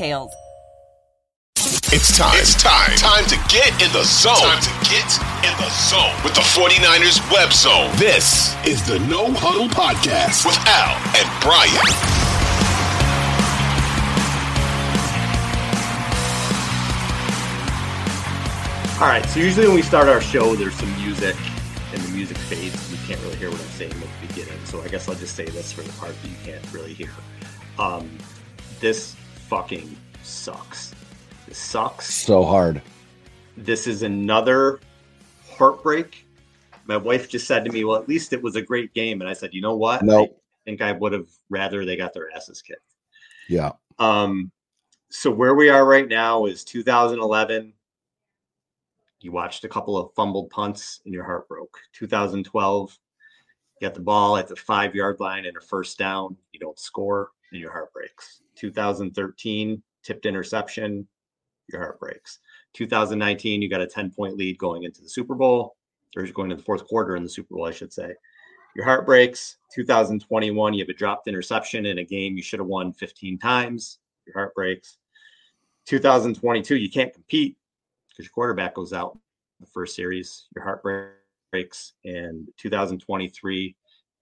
details. It's time. It's time. Time to get in the zone. Time to get in the zone with the 49ers web zone. This is the No Huddle Podcast with Al and Brian. All right, so usually when we start our show, there's some music, and the music fades. You can't really hear what I'm saying at the beginning, so I guess I'll just say this for the part that you can't really hear. Um, this fucking sucks. This sucks. So hard. This is another heartbreak. My wife just said to me, Well, at least it was a great game. And I said, You know what? Nope. I think I would have rather they got their asses kicked. Yeah. Um, so where we are right now is 2011. You watched a couple of fumbled punts and your heart broke. 2012, you got the ball at the five yard line and a first down. You don't score and your heart breaks. 2013 tipped interception, your heart breaks. 2019, you got a 10 point lead going into the Super Bowl, or going to the fourth quarter in the Super Bowl, I should say. Your heart breaks. 2021, you have a dropped interception in a game you should have won 15 times. Your heart breaks. 2022, you can't compete because your quarterback goes out the first series. Your heart breaks. And 2023,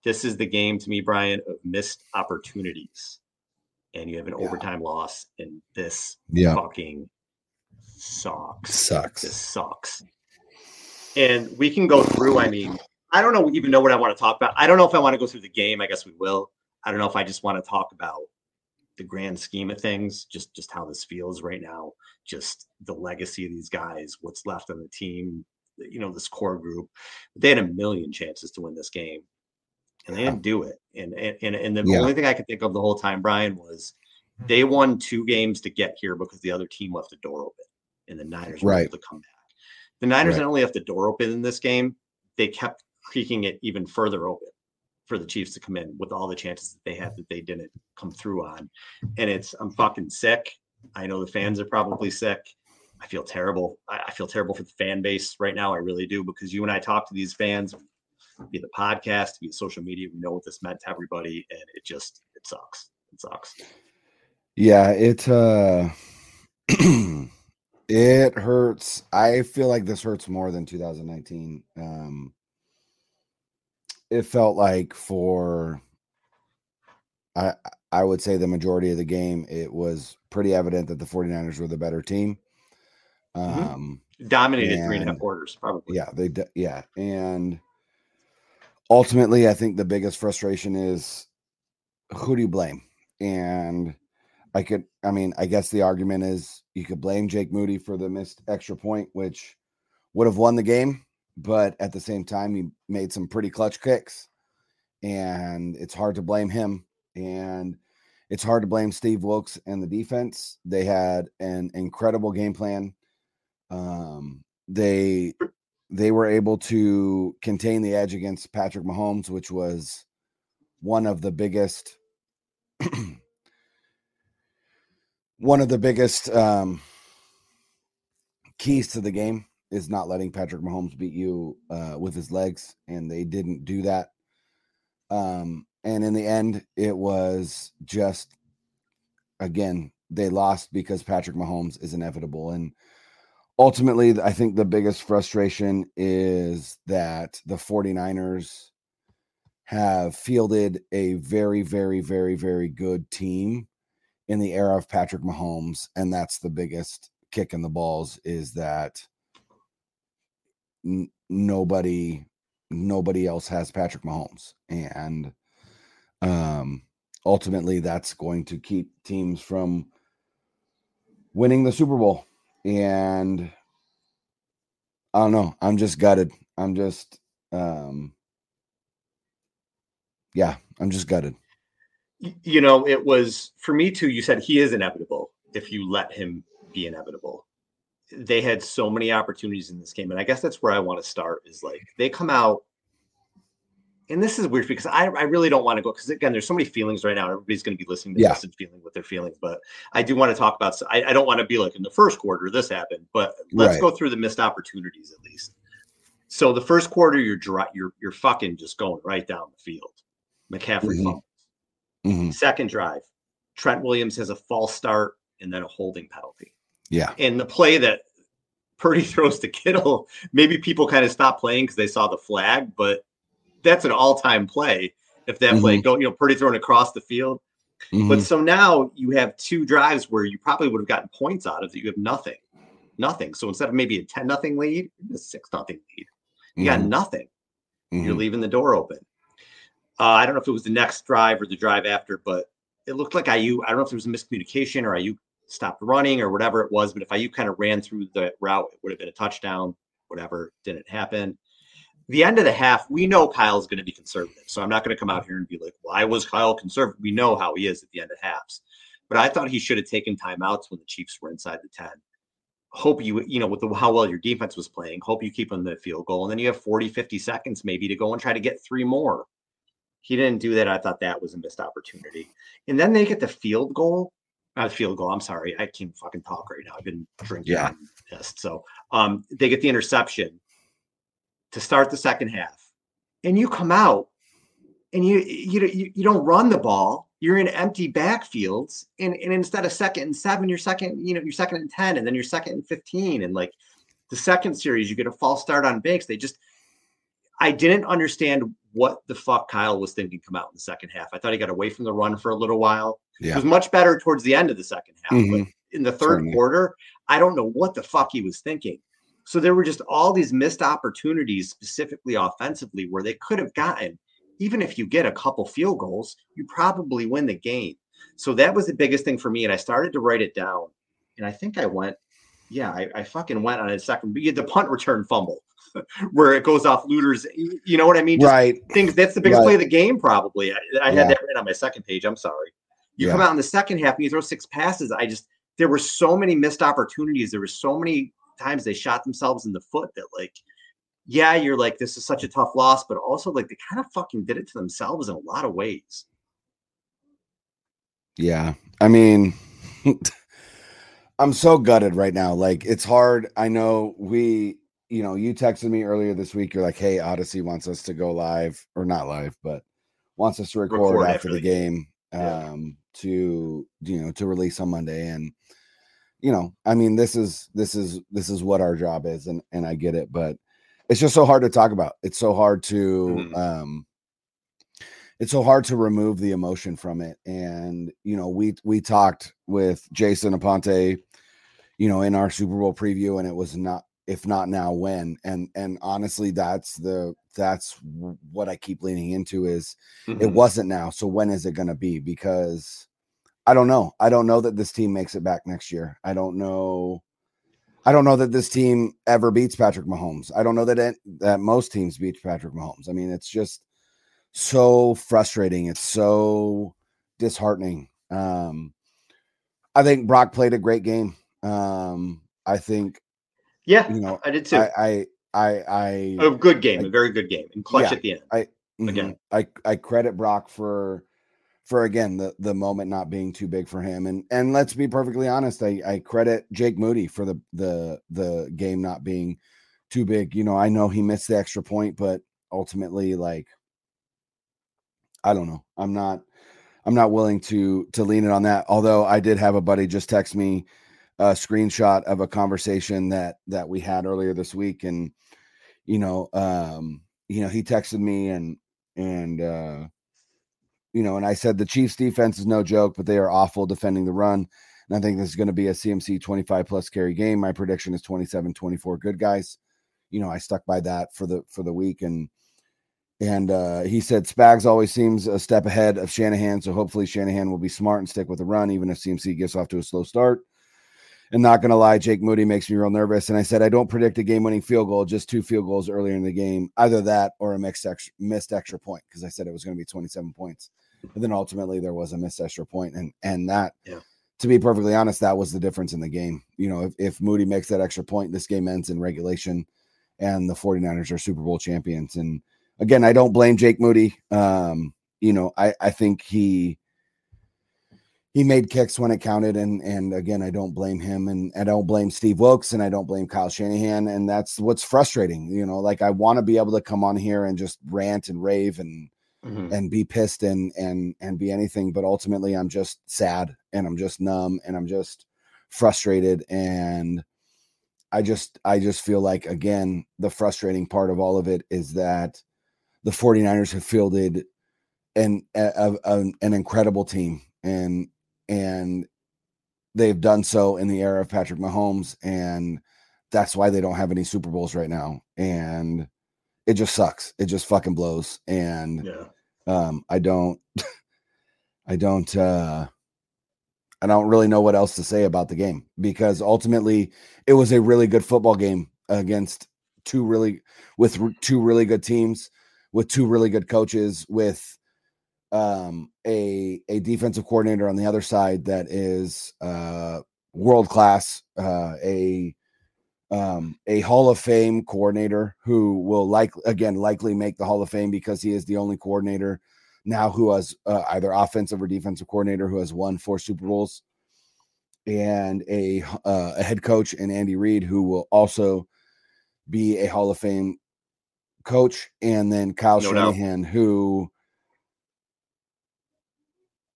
this is the game to me, Brian, of missed opportunities and you have an yeah. overtime loss, and this yeah. fucking sucks. Sucks. This sucks. And we can go through. I mean, I don't know even know what I want to talk about. I don't know if I want to go through the game. I guess we will. I don't know if I just want to talk about the grand scheme of things, just just how this feels right now, just the legacy of these guys, what's left on the team, you know, this core group. They had a million chances to win this game and they didn't do it. And and and the yeah. only thing I could think of the whole time, Brian, was hmm. they won two games to get here because the other team left the door open, and the Niners were able to come back. The Niners right. not only left the door open in this game, they kept creaking it even further open for the Chiefs to come in with all the chances that they had that they didn't come through on. And it's I'm fucking sick. I know the fans are probably sick. I feel terrible. I, feel terrible for the fan base right now. I really do because you and I talk to these fans via the podcast, via social media. We know what this meant to everybody, and it just it sucks. It sucks. Yeah, it uh it hurts. I feel like this hurts more than 2019. Um it felt like for I I would say the majority of the game, it was pretty evident that the 49ers were the better team. Mm-hmm. Um mm-hmm. dominated and, three and a half quarters, probably. Yeah, they yeah, and ultimately, I think the biggest frustration is who do you blame? And I could, I mean, I guess the argument is you could blame Jake Moody for the missed extra point, which would have won the game, but at the same time, he made some pretty clutch kicks, and it's hard to blame him. And it's hard to blame Steve Wilks and the defense. They had an incredible game plan. Um, they they were able to contain the edge against Patrick Mahomes, which was one of the biggest one of the biggest um, keys to the game is not letting Patrick Mahomes beat you uh, with his legs, and they didn't do that. Um, and in the end, it was just again they lost because Patrick Mahomes is inevitable, and ultimately, I think the biggest frustration is that the 49ers have fielded a very, very, very, very good team. in the era of Patrick Mahomes, and that's the biggest kick in the balls is that n- nobody nobody else has Patrick Mahomes, and um, ultimately that's going to keep teams from winning the Super Bowl. And I don't know. I'm just gutted. I'm just um yeah, I'm just gutted. You know, it was for me too. You said he is inevitable if you let him be inevitable. They had so many opportunities in this game, and I guess that's where I want to start. Is like they come out, and this is weird because I, I really don't want to go because again, there's so many feelings right now. Everybody's going to be listening to Yeah. this and feeling what they're feeling, but I do want to talk about. I, I don't want to be like in the first quarter this happened, but let's Right. go through the missed opportunities at least. So the first quarter, you're dry, you're you're fucking just going right down the field. McCaffrey Mhm. fumbles. Mhm. Second drive, Trent Williams has a false start and then a holding penalty. Yeah. And the play that Purdy throws to Kittle, maybe people kind of stopped playing because they saw the flag, but that's an all-time play. If that play go, you know, Purdy thrown across the field. But Mhm. so now you have two drives where you probably would have gotten points out of that. You have nothing, nothing. So instead of maybe a ten nothing lead, a six nothing lead. You got Mhm. nothing. You're Mhm. leaving the door open. Uh, I don't know if it was the next drive or the drive after, but it looked like Aiyuk. I don't know if there was a miscommunication or Aiyuk stopped running or whatever it was. But if Aiyuk kind of ran through the route, it would have been a touchdown. Whatever didn't happen. The end of the half, we know Kyle's going to be conservative. So I'm not going to come out here and be like, why was Kyle conservative? We know how he is at the end of halves. But I thought he should have taken timeouts when the Chiefs were inside the 10 hope you you know with the, how well your defense was playing hope you keep on the field goal and then you have 40 50 seconds maybe to go and try to get three more he didn't do that i thought that was a missed opportunity and then they get the field goal not field goal i'm sorry i can't fucking talk right now i've been drinking Yeah. pissed. so um they get the interception to start the second half. And you come out and you you you, you don't run the ball. You're in empty backfields. And, and instead of second and seven you're second you know you're second and 10 and then you're second and 15 and like the second series you get a false start on Banks. They just I didn't understand what the fuck Kyle was thinking come out in the second half. I thought he got away from the run for a little while. It was much better towards the end of the second half but Mhm. in the third Certainly. quarter I don't know what the fuck he was thinking so there were just all these missed opportunities specifically offensively where they could have gotten even if you get a couple field goals, you probably win the game. So that was the biggest thing for me. And I started to write it down. And I think I went, yeah, I, I fucking went on a second. But you had the punt return fumble where it goes off Luter's. You know what I mean? Just Right. things that's the biggest Right. play of the game, probably. I, I Yeah. had that written on my second page. I'm sorry. You Yeah. come out in the second half and you throw six passes. I just there were so many missed opportunities. There were so many times they shot themselves in the foot that like yeah, you're like, this is such a tough loss, but also like they kind of fucking did it to themselves in a lot of ways. Yeah. I mean, I'm so gutted right now. Like, it's hard. I know we, you know, you texted me earlier this week. You're like, hey, Audacy wants us to go live, or not live, but wants us to record, Record after, after the the game, Yeah. um, to, you know, to release on Monday. And, you know, I mean, this is, this is, this is what our job is. And, and I get it, but it's just so hard to talk about. It's so hard to, Mhm. um, it's so hard to remove the emotion from it and you know we we talked with jason aponte you know in our super bowl preview and it was not if not now when and and honestly that's the that's what i keep leaning into is it Mhm. wasn't now so when is it going to be because i don't know i don't know that this team makes it back next year i don't know i don't know that this team ever beats patrick mahomes i don't know that it, that most teams beat patrick mahomes i mean it's just so frustrating. It's so disheartening. Um, I think Brock played a great game. Um, I think yeah, you know, I did too. I I I, I a good game, I- a very good game, and clutch Yeah. at the end. mhm, again. I I credit Brock for for again the the moment not being too big for him, and and let's be perfectly honest, I I credit Jake Moody for the the the game not being too big. You know, I know he missed the extra point, but ultimately, like, I don't know. I'm not I'm not willing to to lean it on that. Although I did have a buddy just text me a screenshot of a conversation that that we had earlier this week, and you know, um, you know, he texted me and and uh you know, and I said the Chiefs defense is no joke, but they are awful defending the run. And I think this is going to be a CMC 25 plus carry game. My prediction is 27 24 good guys. You know, I stuck by that for the for the week and and uh, he said Spags always seems a step ahead of Shanahan, so hopefully Shanahan will be smart and stick with the run, even if CMC gets off to a slow start. And not gonna lie, Jake Moody makes me real nervous. And I said I don't predict a game-winning field goal, just two field goals earlier in the game, either that or a mixed extra, missed extra point because I said it was going to be 27 points. And then ultimately there was a missed extra point, and and that, Yeah. to be perfectly honest, that was the difference in the game. You know, if, if Moody makes that extra point, this game ends in regulation, and the 49ers are Super Bowl champions. And again, I don't blame Jake Moody. Um, you know, I I think he he made kicks when it counted, and and again, I don't blame him, and I don't blame Steve Wilks, and I don't blame Kyle Shanahan, and that's what's frustrating. You know, like I want to be able to come on here and just rant and rave and Mhm. and be pissed and and and be anything, but ultimately, I'm just sad and I'm just numb and I'm just frustrated and. I just I just feel like again the frustrating part of all of it is that the 49ers have fielded an a, a- an incredible team and and they've done so in the era of Patrick Mahomes and that's why they don't have any Super Bowls right now and it just sucks it just fucking blows and Yeah. um I don't I don't uh I don't really know what else to say about the game because ultimately it was a really good football game against two really with two really good teams with two really good coaches with um a a defensive coordinator on the other side that is uh world class uh a um a hall of fame coordinator who will like again likely make the hall of fame because he is the only coordinator now who has uh, either offensive or defensive coordinator who has won four Super Bowls, and a uh, a head coach and Andy Reid who will also be a Hall of Fame coach, and then Kyle No doubt. Shanahan who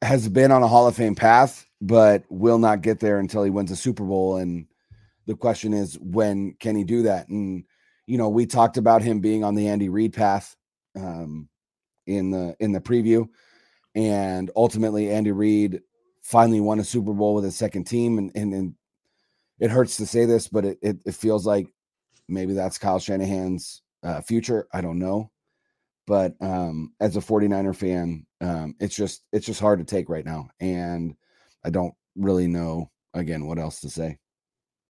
has been on a Hall of Fame path, but will not get there until he wins a Super Bowl. And the question is, when can he do that? And you know, we talked about him being on the Andy Reid path. Um, in the in the preview, and ultimately Andy Reid finally won a Super Bowl with his second team, and and, and it hurts to say this, but it, it it feels like maybe that's Kyle Shanahan's uh, future. I don't know, but um, as a 49er fan, um, it's just it's just hard to take right now, and I don't really know again what else to say.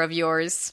of yours.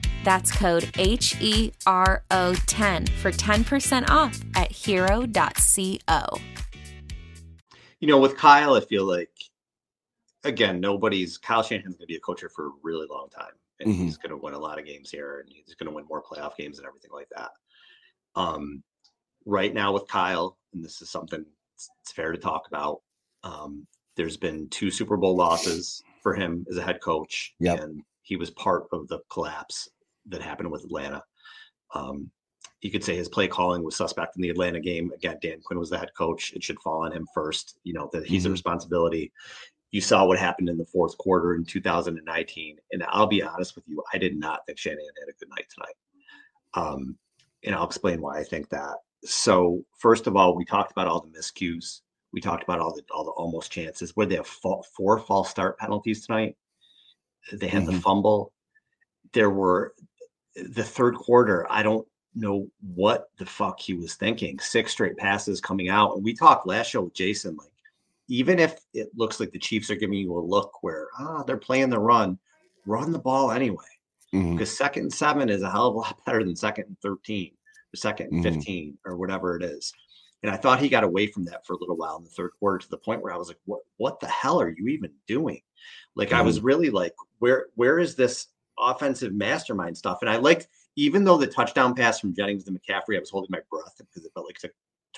That's code H E R O 10 for 10% off at hero.co. You know, with Kyle, I feel like again, nobody's Kyle Shanahan's going to be a coach here for a really long time, and Mhm. he's going to win a lot of games here, and he's going to win more playoff games and everything like that. Um, right now with Kyle, and this is something it's, it's fair to talk about. Um, there's been two Super Bowl losses for him as a head coach, Yep. and he was part of the collapse that happened with Atlanta. Um, you could say his play calling was suspect in the Atlanta game. Again, Dan Quinn was the head coach. It should fall on him first. You know that he's a Mhm. responsibility. You saw what happened in the fourth quarter in 2019, and I'll be honest with you, I did not think Shanahan had a good night tonight. Um, and I'll explain why I think that. So, first of all, we talked about all the miscues. We talked about all the all the almost chances. Where they have four false start penalties tonight. They had the Mhm. fumble. There were the third quarter. I don't know what the fuck he was thinking. Six straight passes coming out, and we talked last show with Jason. Like, even if it looks like the Chiefs are giving you a look where ah they're playing the run, run the ball anyway Mhm. because second and seven is a hell of a lot better than second and 13 or 2nd and Mhm. 15 or whatever it is. And I thought he got away from that for a little while in the third quarter to the point where I was like, what what the hell are you even doing? Like I was really like, where where is this offensive mastermind stuff? And I liked even though the touchdown pass from Jennings to McCaffrey, I was holding my breath because it felt like it took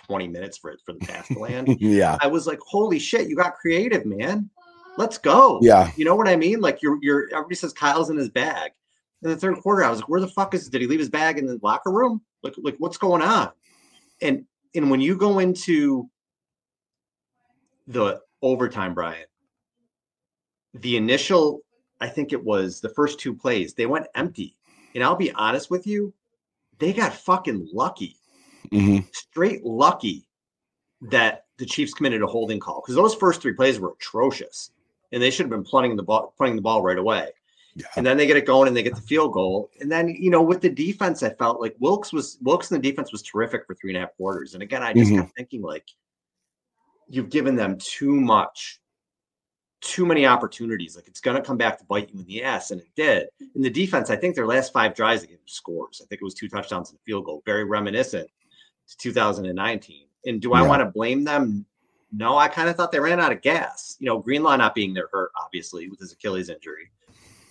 20 minutes for it for the pass to land. yeah. I was like, holy shit, you got creative, man. Let's go. Yeah. You know what I mean? Like you're you're everybody says Kyle's in his bag. In the third quarter, I was like, where the fuck is did he leave his bag in the locker room? Like, like what's going on? And and when you go into the overtime, Brian, the initial, I think it was the first two plays, they went empty. And I'll be honest with you, they got fucking lucky Mhm. straight lucky that the Chiefs committed a holding call because those first three plays were atrocious, and they should have been punting the ball, punting the ball right away. Yeah. And then they get it going and they get the field goal. And then you know, with the defense, I felt like Wilks was Wilks and the defense was terrific for three and a half quarters. And again, I just Mhm. kept thinking like, you've given them too much, too many opportunities. Like it's going to come back to bite you in the ass, and it did. In the defense, I think their last five drives they gave scores. I think it was two touchdowns and a field goal, very reminiscent to 2019. And do I want to blame them? No, I kind of thought they ran out of gas. You know, Greenlaw not being there hurt, obviously, with his Achilles injury.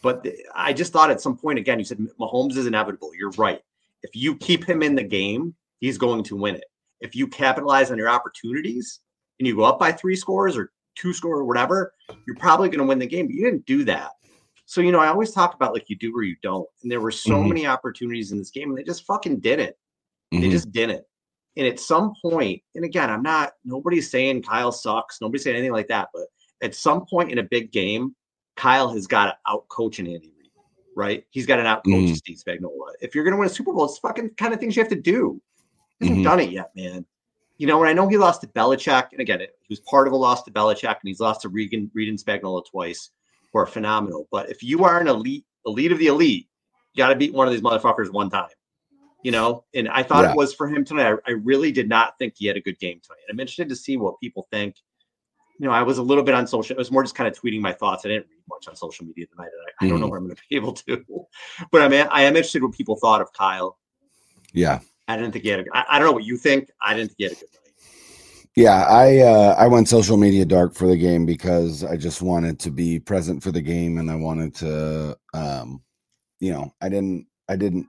But th- I just thought at some point, again, you said Mahomes is inevitable. You're right. If you keep him in the game, he's going to win it. If you capitalize on your opportunities and you go up by three scores or two score or whatever, you're probably going to win the game. But you didn't do that. So, you know, I always talk about like you do or you don't. And there were so Mhm. many opportunities in this game and they just fucking didn't. They Mhm. just didn't. And at some point, and again, I'm not nobody's saying Kyle sucks, nobody's saying anything like that, but at some point in a big game, Kyle has got to outcoach an Andy Reid, right? He's got to outcoach Mhm. Steve Spagnuolo. If you're going to win a Super Bowl, it's fucking kind of things you have to do. He hasn't Mhm. done it yet, man. You know, and I know he lost to Belichick, and again, it, he was part of a loss to Belichick, and he's lost to Regan, Reid and Spagnuolo twice, who are phenomenal. But if you are an elite, elite of the elite, you got to beat one of these motherfuckers one time. You know, and I thought Yeah. it was for him tonight. I, I really did not think he had a good game tonight. And I'm interested to see what people think. You know, I was a little bit on social. It was more just kind of tweeting my thoughts. I didn't read much on social media tonight. And I, I don't know Mhm. where I'm going to be able to. But I mean, I am interested what people thought of Kyle. Yeah. I didn't think he had. A, I, I don't know what you think. I didn't think he had a good night. Yeah, I uh, I went social media dark for the game because I just wanted to be present for the game and I wanted to um you know, I didn't I didn't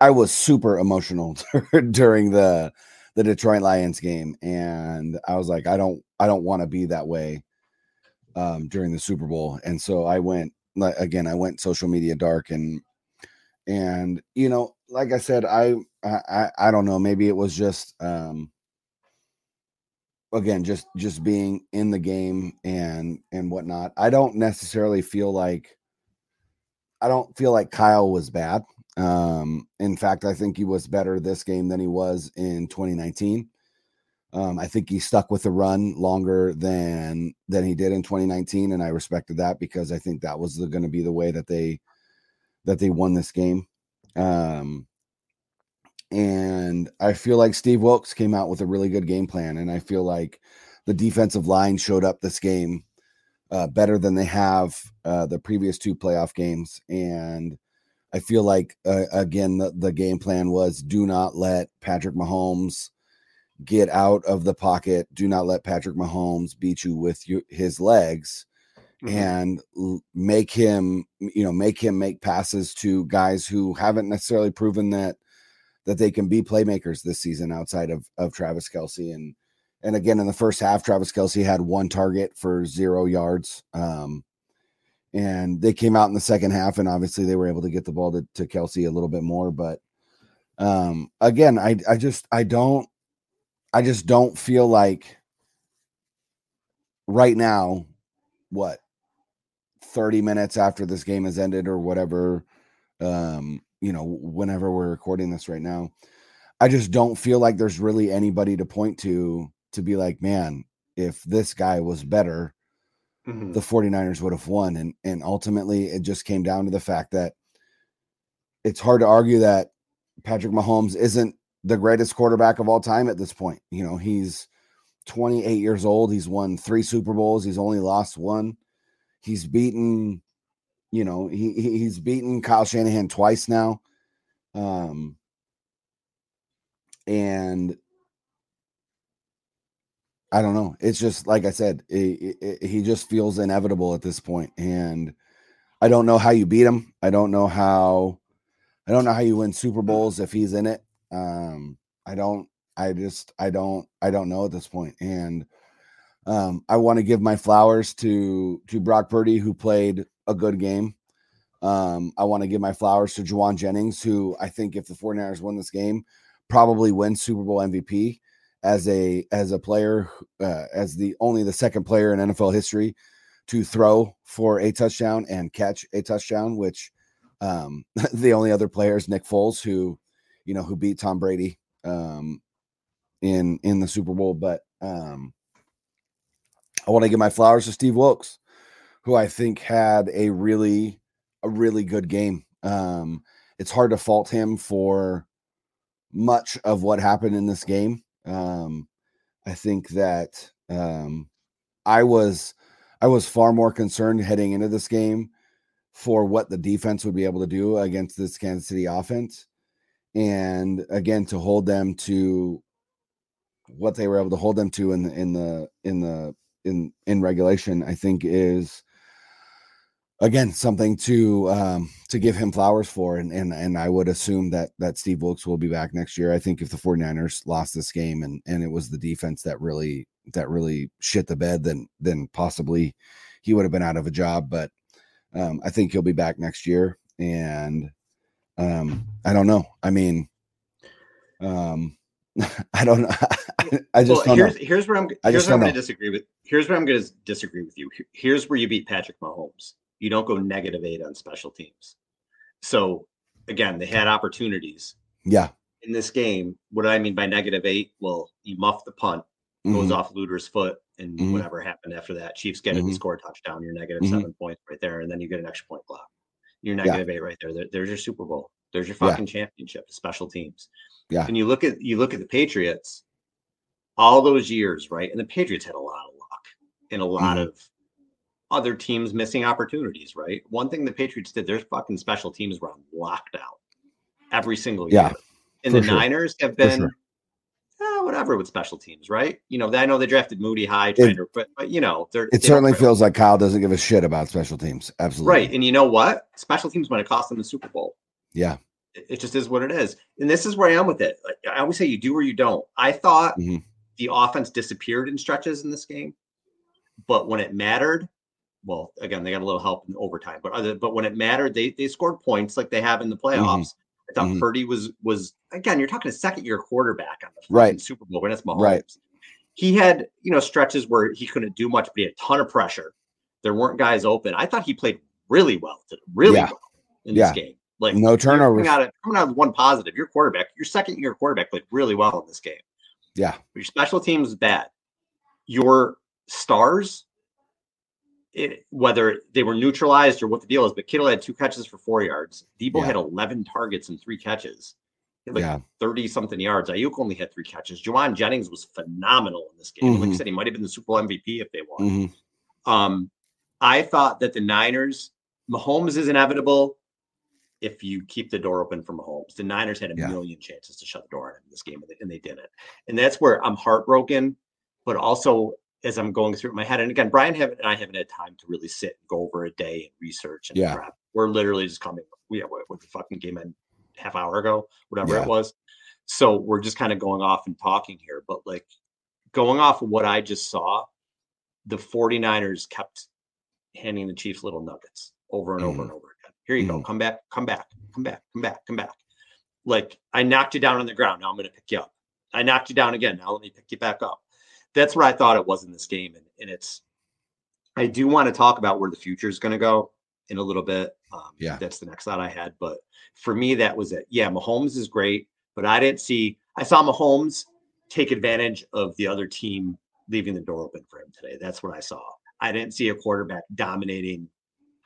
I was super emotional during the the Detroit Lions game and I was like I don't I don't want to be that way um during the Super Bowl. And so I went like again I went social media dark and and you know, like I said I I I, don't know, maybe it was just um again just just being in the game and and whatnot. I don't necessarily feel like i don't feel like kyle was bad. Um in fact i think he was better this game than he was in 2019 um i think he stuck with the run longer than than he did in 2019 and i respected that because i think that was going to be the way that they that they won this game. Um and I feel like Steve Wilks came out with a really good game plan, and I feel like the defensive line showed up this game uh, better than they have uh, the previous two playoff games, and I feel like uh, again the, the game plan was do not let Patrick Mahomes get out of the pocket, do not let Patrick Mahomes beat you with you, his legs. And l- make him, you know, make him make passes to guys who haven't necessarily proven that that they can be playmakers this season outside of of Travis Kelce and and again in the first half Travis Kelce had one target for zero yards. Um and they came out in the second half and obviously they were able to get the ball to, to Kelce a little bit more. But um again I I just I don't I just don't feel like right now what 30 minutes after this game has ended or whatever um you know whenever we're recording this right now i just don't feel like there's really anybody to point to to be like man if this guy was better Mhm. the 49ers would have won and and ultimately it just came down to the fact that it's hard to argue that Patrick Mahomes isn't the greatest quarterback of all time at this point you know he's 28 years old he's won 3 Super Bowls he's only lost one he's beaten you know he he- he's beaten Kyle Shanahan twice now. Um and I don't know. It's just like I said it, it, he just feels inevitable at this point and I don't know how you beat him. I don't know how I don't know how you win Super Bowls if he's in it. Um I don't I just I don't I don't know at this point and um, I want to give my flowers to to Brock Purdy, who played a good game. Um, I want to give my flowers to Jauan Jennings, who I think if the 49ers win this game, probably wins Super Bowl MVP as a as a player, uh, as the only the second player in NFL history to throw for a touchdown and catch a touchdown, which um, the only other player is Nick Foles, who you know who beat Tom Brady um, in in the Super Bowl, but um, I want to give my flowers to Steve Wilks, who I think had a really, a really good game. Um, it's hard to fault him for much of what happened in this game. Um, I think that um, I was, I was far more concerned heading into this game for what the defense would be able to do against this Kansas City offense, and again to hold them to what they were able to hold them to in the in the in the in in regulation i think is again something to um to give him flowers for and and and i would assume that that steve wilks will be back next year. I think if the 49ers lost this game and and it was the defense that really that really shit the bed then then possibly he would have been out of a job but um i think he'll be back next year and um i don't know. I mean um I don't know. I just well, here's know. here's where I'm here's where I'm going to disagree with. Here's where I'm going to disagree with you. Here's where you beat Patrick Mahomes. You don't go negative eight on special teams. So again, they had opportunities Yeah. in this game. What do I mean by negative eight? Well, you muff the punt, goes Mhm. off Luter's foot, and Mhm. whatever happened after that, Chiefs get it, they Mhm. score a touchdown. You're negative Mhm. seven points right there, and then you get an extra point block. You're Yeah. negative eight right there. there. There's your Super Bowl. There's your Yeah. fucking championship. Special teams. Yeah. And you look at you look at the Patriots, all those years, right? And the Patriots had a lot of luck and a lot Mhm. of other teams missing opportunities, right? One thing the Patriots did, their fucking special teams were on lockdown every single year. Yeah, And the sure. Niners have been sure. eh, whatever with special teams, right? You know, I know they drafted Moody high, to, but, but you know, they're It certainly feels like Kyle doesn't give a shit about special teams. Absolutely. right. And you know what? Special teams might have cost them the Super Bowl. Yeah. It, just is what it is. And this is where I am with it. Like, I always say, you do or you don't. I thought Mhm. the offense disappeared in stretches in this game, but when it mattered, well, again, they got a little help in overtime, but other, but when it mattered, they they scored points like they have in the playoffs. I thought Mhm. Purdy was was again. You're talking a second year quarterback on the Right. Super Bowl, and it's Mahomes. Right. He had you know stretches where he couldn't do much, but he had a ton of pressure. There weren't guys open. I thought he played really well, really Yeah. well in Yeah. this game. Like No turnovers. Coming out, of, coming out with one positive, your quarterback, your second year quarterback played really well in this game. Yeah. Your special teams bad. Your stars, it, whether they were neutralized or what the deal is, but Kittle had two catches for four yards. Deebo Yeah. had 11 targets and three catches. Like Yeah. 30 something yards. Aiyuk only had three catches. Jauan Jennings was phenomenal in this game. Like I Mhm. said, he might have been the Super Bowl MVP if they won. Mhm. Um, I thought that the Niners, Mahomes is inevitable if you keep the door open for Mahomes. The Niners had a Yeah. million chances to shut the door on him in this game, and they, and they didn't. And that's where I'm heartbroken, but also as I'm going through my head. And again, Brian haven't and I haven't had time to really sit and go over a day and research and Yeah. prep. We're literally just coming. We have what, what the fucking game in half hour ago, whatever Yeah. it was. So we're just kind of going off and talking here, but like going off of what I just saw, the 49ers kept handing the Chiefs little nuggets over and over Mhm. and over. Here you go. Mhm. Come back, come back, come back, come back, come back. Like I knocked you down on the ground. Now I'm going to pick you up. I knocked you down again. Now let me pick you back up. That's what I thought it was in this game. And, and it's, I do want to talk about where the future is going to go in a little bit. Um, Yeah. That's the next thought I had. But for me, that was it. Yeah. Mahomes is great, but I didn't see, I saw Mahomes take advantage of the other team leaving the door open for him today. That's what I saw. I didn't see a quarterback dominating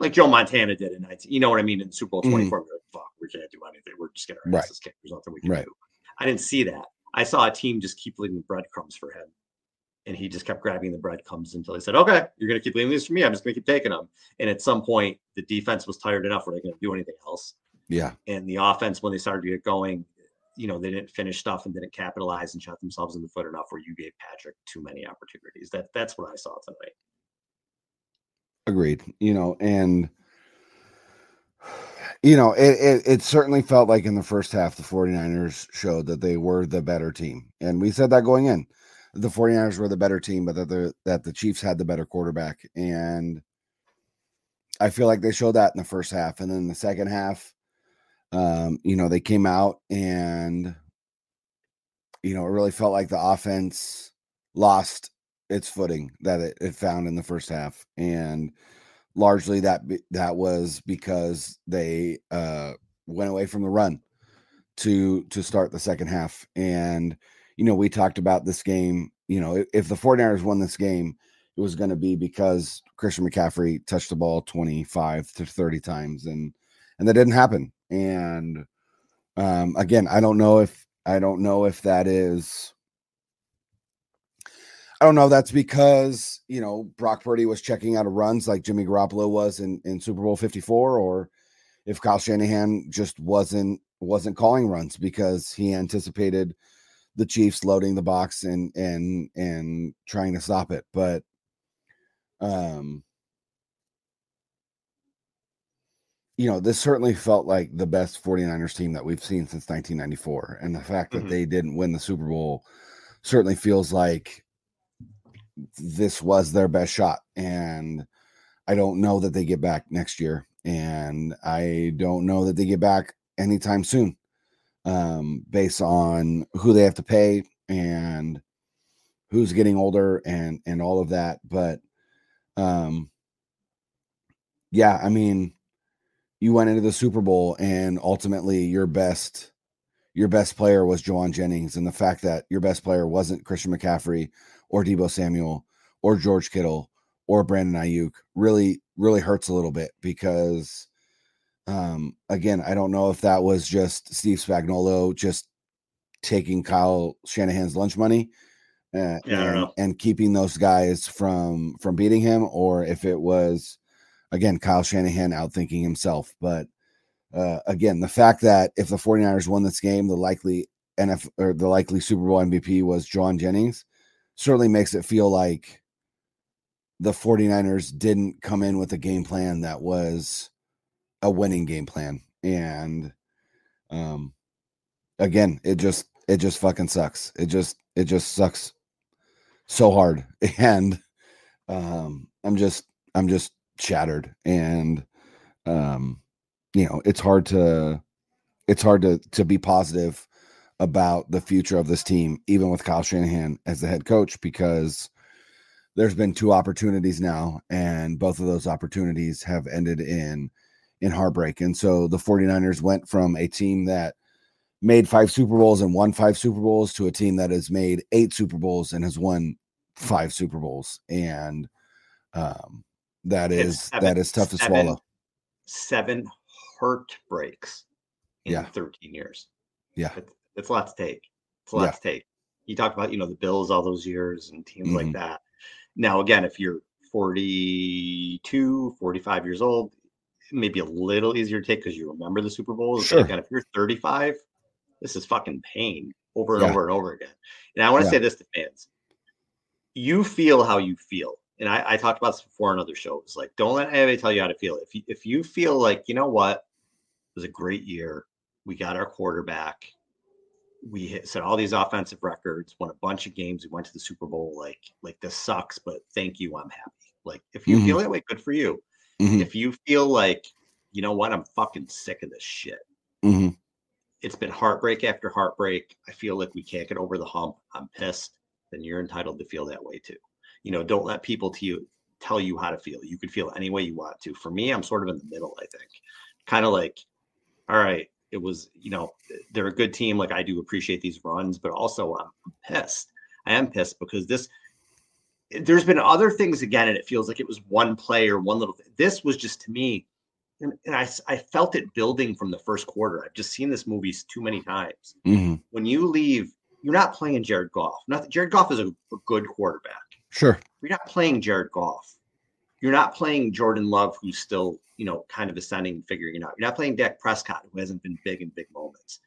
like Joe Montana did in 19. You know what I mean? In Super Bowl Mhm. 24, we're like, fuck, we can't do anything. We're just getting our Right. asses kicked. There's nothing we can Right. do. I didn't see that. I saw a team just keep leaving breadcrumbs for him. And he just kept grabbing the breadcrumbs until he said, okay, you're going to keep leaving these for me. I'm just going to keep taking them. And at some point, the defense was tired enough where they going to do anything else. Yeah. And the offense, when they started to get going, you know, they didn't finish stuff and didn't capitalize and shot themselves in the foot enough where you gave Patrick too many opportunities. That That's what I saw tonight. Agreed. You know, and you know, it, it it certainly felt like in the first half the 49ers showed that they were the better team. And we said that going in. The 49ers were the better team, but that the that the Chiefs had the better quarterback. And I feel like they showed that in the first half. And then the second half, um, you know, they came out and you know, it really felt like the offense lost its footing that it, it found in the first half. And largely that that was because they uh went away from the run to to start the second half and you know we talked about this game you know if, the 49ers won this game it was going to be because Christian McCaffrey touched the ball 25 to 30 times and and that didn't happen and um again I don't know if I don't know if that is I don't know. if That's because you know Brock Purdy was checking out of runs like Jimmy Garoppolo was in, in Super Bowl Fifty Four, or if Kyle Shanahan just wasn't wasn't calling runs because he anticipated the Chiefs loading the box and and and trying to stop it. But um, you know, this certainly felt like the best 49ers team that we've seen since 1994, and the fact that Mhm. they didn't win the Super Bowl certainly feels like this was their best shot and i don't know that they get back next year and i don't know that they get back anytime soon um, based on who they have to pay and who's getting older and and all of that. But um, yeah, I mean, you went into the Super Bowl and ultimately your best your best player was Jauan Jennings, and the fact that your best player wasn't Christian McCaffrey or Deebo Samuel or George Kittle or Brandon Aiyuk really really hurts a little bit because um again I don't know if that was just Steve Spagnuolo just taking Kyle Shanahan's lunch money uh, Yeah, and, and keeping those guys from from beating him or if it was again Kyle Shanahan outthinking himself. But uh, again the fact that if the 49ers won this game the likely NF or the likely Super Bowl MVP was Jauan Jennings certainly makes it feel like the 49ers didn't come in with a game plan that was a winning game plan. And um again it just it just fucking sucks. It just it just sucks so hard. And um i'm just i'm just shattered. And um you know it's hard to it's hard to to be positive about the future of this team even with Kyle Shanahan as the head coach because there's been two opportunities now and both of those opportunities have ended in in heartbreak and so the 49ers went from a team that made five super bowls and won five super bowls to a team that has made eight super bowls and has won five super bowls and um that is seven- that is tough to seven- swallow Seven heartbreaks in Yeah. 13 years. yeah it's a lot to take. It's a lot Yeah. to take. You talk about, you know, the Bills all those years and teams like Mhm. that. Now, again, if you're 42, 45 years old, it may be a little easier to take because you remember the Super Bowls. Sure. Again, if you're 35, this is fucking pain over and Yeah. over and over again. And I want to Yeah. say this to fans. You feel how you feel. And I, I talked about this before on other shows. Like, don't let anybody tell you how to feel. If you if you feel like, you know what, it was a great year. We got our quarterback we hit set all these offensive records, won a bunch of games. We went to the Super Bowl. Like, like this sucks, but thank you. I'm happy. Like, if you feel that way, good for you. Mhm. If you feel like, you know what, I'm fucking sick of this shit. Mhm. It's been heartbreak after heartbreak. I feel like we can't get over the hump. I'm pissed. Then you're entitled to feel that way too. You know, don't let people to you tell you how to feel. You can feel any way you want to. For me, I'm sort of in the middle, I think. Kind of like, all right, it was, you know, they're a good team. Like I do appreciate these runs, but also I'm pissed. I am pissed because this there's been other things again, and it feels like it was one play or one little thing. This was just to me, and, and I felt it building from the first quarter. I've just seen this movie too many times. Mhm. When you leave, you're not playing Jared Goff. Not Jared Goff is a, a good quarterback. Sure. You're not playing Jared Goff. You're not playing Jordan Love, who's still, you know, kind of ascending and figuring it out. You're not playing Dak Prescott, who hasn't been big in big moments.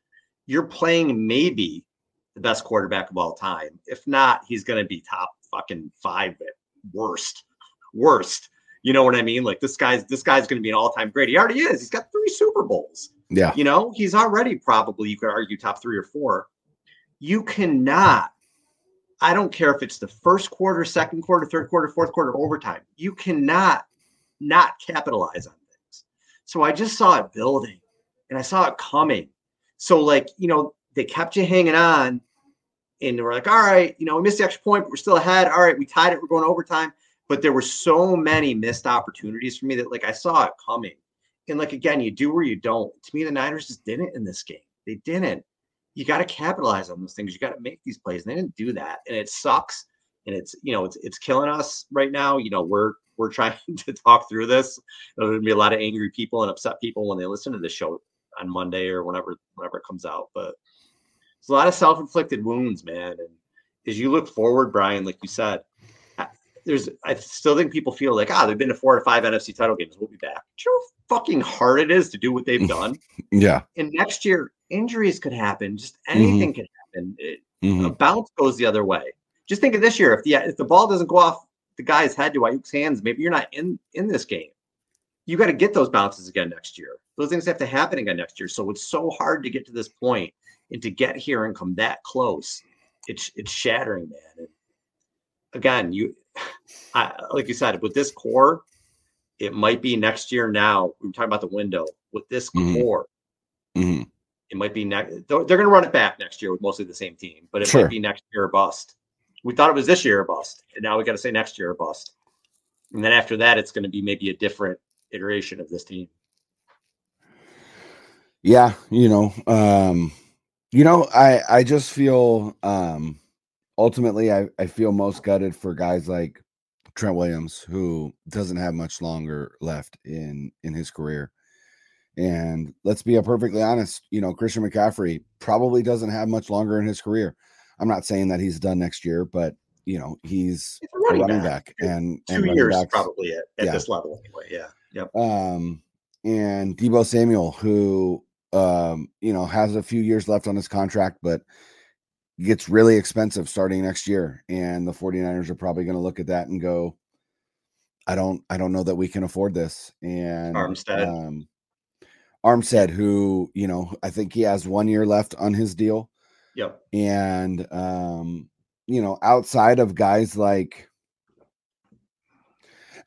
You're playing maybe the best quarterback of all time. If not, he's going to be top fucking five at worst. Worst. You know what I mean? Like this guy's this guy's going to be an all-time great. He already is. He's got three Super Bowls. Yeah. You know, he's already probably you could argue top three or four. You cannot. I don't care if it's the first quarter, second quarter, third quarter, fourth quarter, overtime. You cannot not capitalize on. So I just saw it building and I saw it coming. So, like, you know, they kept you hanging on and we're like, all right, you know, we missed the extra point, but we're still ahead. All right, we tied it, we're going overtime. But there were so many missed opportunities for me that, like, I saw it coming. And, like, again, you do or you don't. To me, the Niners just didn't in this game. They didn't you got to capitalize on those things. You got to make these plays. And they didn't do that. And it sucks. And it's, you know, it's it's killing us right now. You know, we're we're trying to talk through this. There's gonna be a lot of angry people and upset people when they listen to the show on Monday or whenever whenever it comes out. But it's a lot of self-inflicted wounds, man. And as you look forward, Brian, like you said, there's I still think people feel like, ah, they've been to four or five NFC title games. We'll be back. Do you know how fucking hard it is to do what they've done? Yeah. and next year injuries could happen just anything could happen It- a Mhm. bounce goes the other way just think of this year if the if the ball doesn't go off the guy's head to Aiyuk's hands maybe you're not in in this game you got to get those bounces again next year those things have to happen again next year so it's so hard to get to this point and to get here and come that close it's it's shattering man and again you I, like you said with this core it might be next year now we are talking about the window with this Mhm. core Mhm. It might be next. They're, they're going to run it back next year with mostly the same team, but it Sure. might be next year or bust. We thought it was this year or bust, and now we got to say next year or bust. And then after that, it's going to be maybe a different iteration of this team. Yeah, you know, um, you know, I I just feel um ultimately I, I feel most gutted for guys like Trent Williams, who doesn't have much longer left in in his career. And let's be perfectly honest, you know, Christian McCaffrey probably doesn't have much longer in his career. I'm not saying that he's done next year, but you know, he's It's a a running, running back. back, and and Two running years backs- probably at, at yeah. this level anyway. Yeah. Yep. um and Deebo Samuel who um you know has a few years left on his contract but gets really expensive starting next year and the 49ers are probably going to look at that and go I don't I don't know that we can afford this and Armstead. um Armstead who you know I think he has 1 year left on his deal Yep. and um you know outside of guys like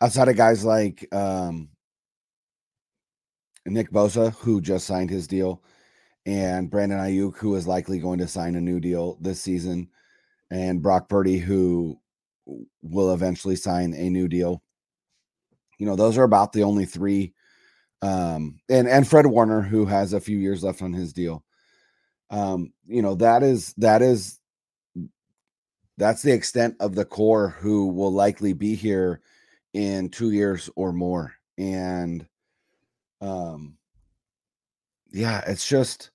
outside of guys like um Nick Bosa who just signed his deal and Brandon Aiyuk who is likely going to sign a new deal this season and Brock Purdy who will eventually sign a new deal you know those are about the only three um and and Fred Warner who has a few years left on his deal um you know that is that is that's the extent of the core who will likely be here in 2 years or more and um yeah it's just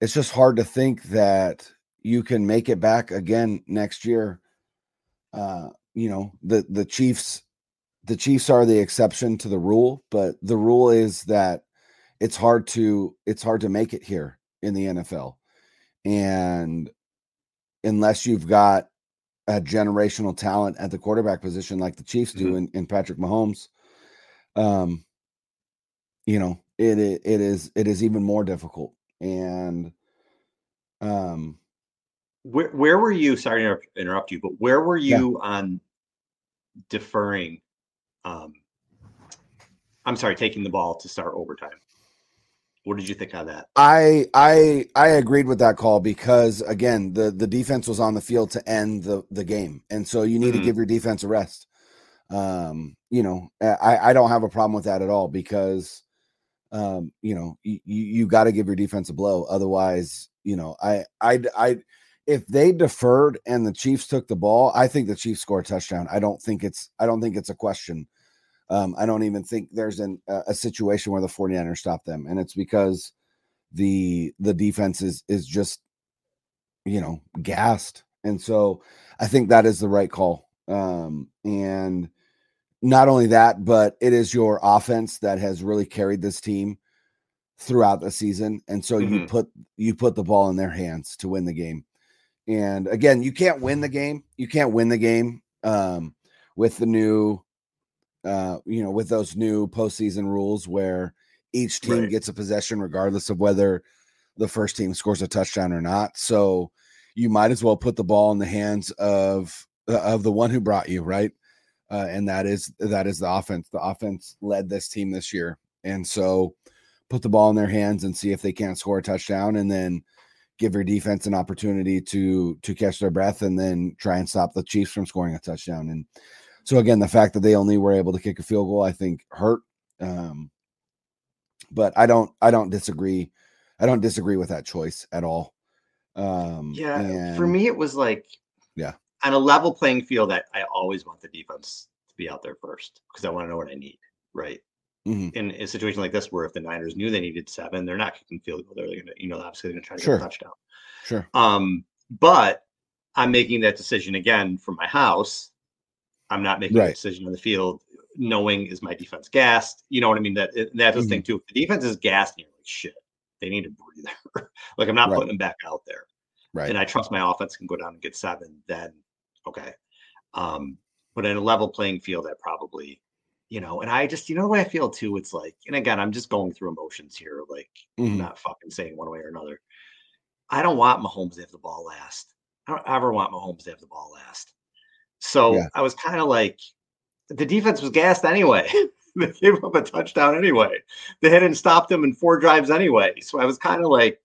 it's just hard to think that you can make it back again next year. Uh you know the the chiefs the chiefs are the exception to the rule but the rule is that it's hard to it's hard to make it here in the NFL and unless you've got a generational talent at the quarterback position like the Chiefs do in, in Patrick Mahomes um you know it, it it is it is even more difficult and um Where where were you? Sorry to interrupt, interrupt you, but where were you on deferring? Um, I'm sorry, taking the ball to start overtime. What did you think on that? I I I agreed with that call because again the the defense was on the field to end the the game and so you need Mhm. to give your defense a rest. Um you know I I don't have a problem with that at all because um you know you you got to give your defense a blow otherwise you know I I I if they deferred and the Chiefs took the ball I think the Chiefs score a touchdown. I don't think it's I don't think it's a question. Um, I don't even think there's an, a, a situation where the 49ers stop them. And it's because the the defense is is just you know gassed. And so I think that is the right call. Um, and not only that, but it is your offense that has really carried this team throughout the season. And so you Mhm. put you put the ball in their hands to win the game. And again, you can't win the game. You can't win the game um, with the new uh, you know, with those new postseason rules where each team Right. gets a possession regardless of whether the first team scores a touchdown or not. So you might as well put the ball in the hands of uh, of the one who brought you, right? Uh, and that is that is the offense. The offense led this team this year, and so put the ball in their hands and see if they can't score a touchdown, and then give your defense an opportunity to to catch their breath, and then try and stop the Chiefs from scoring a touchdown. And so again, the fact that they only were able to kick a field goal, I think, hurt. Um, but I don't, I don't disagree. I don't disagree with that choice at all. Um, Yeah, for me, it was like yeah, on a level playing field. I, I always want the defense to be out there first because I want to know what I need. Right. Mhm. In a situation like this, where if the Niners knew they needed seven, they're not kicking field goal. They're going to, you know, obviously they're going to try to Sure. get a touchdown. sure, Um, but I'm making that decision again from my house. I'm not making a decision on the field knowing is my defense gassed. You know what I mean? That that's the Mm-hmm. thing too. If the defense is gassed, and you're like shit. They need a breather. like I'm not Right. putting them back out there. right, And I trust my offense can go down and get seven. Then okay. Um, but in a level playing field, I probably, you know, and I just, you know, the way I feel too. It's like, and again, I'm just going through emotions here. Like Mhm. not fucking saying one way or another. I don't want Mahomes to have the ball last. I don't ever want Mahomes to have the ball last. So Yeah. I was kind of like, the defense was gassed anyway. they gave up a touchdown anyway. They hadn't stopped them in four drives anyway. So I was kind of like,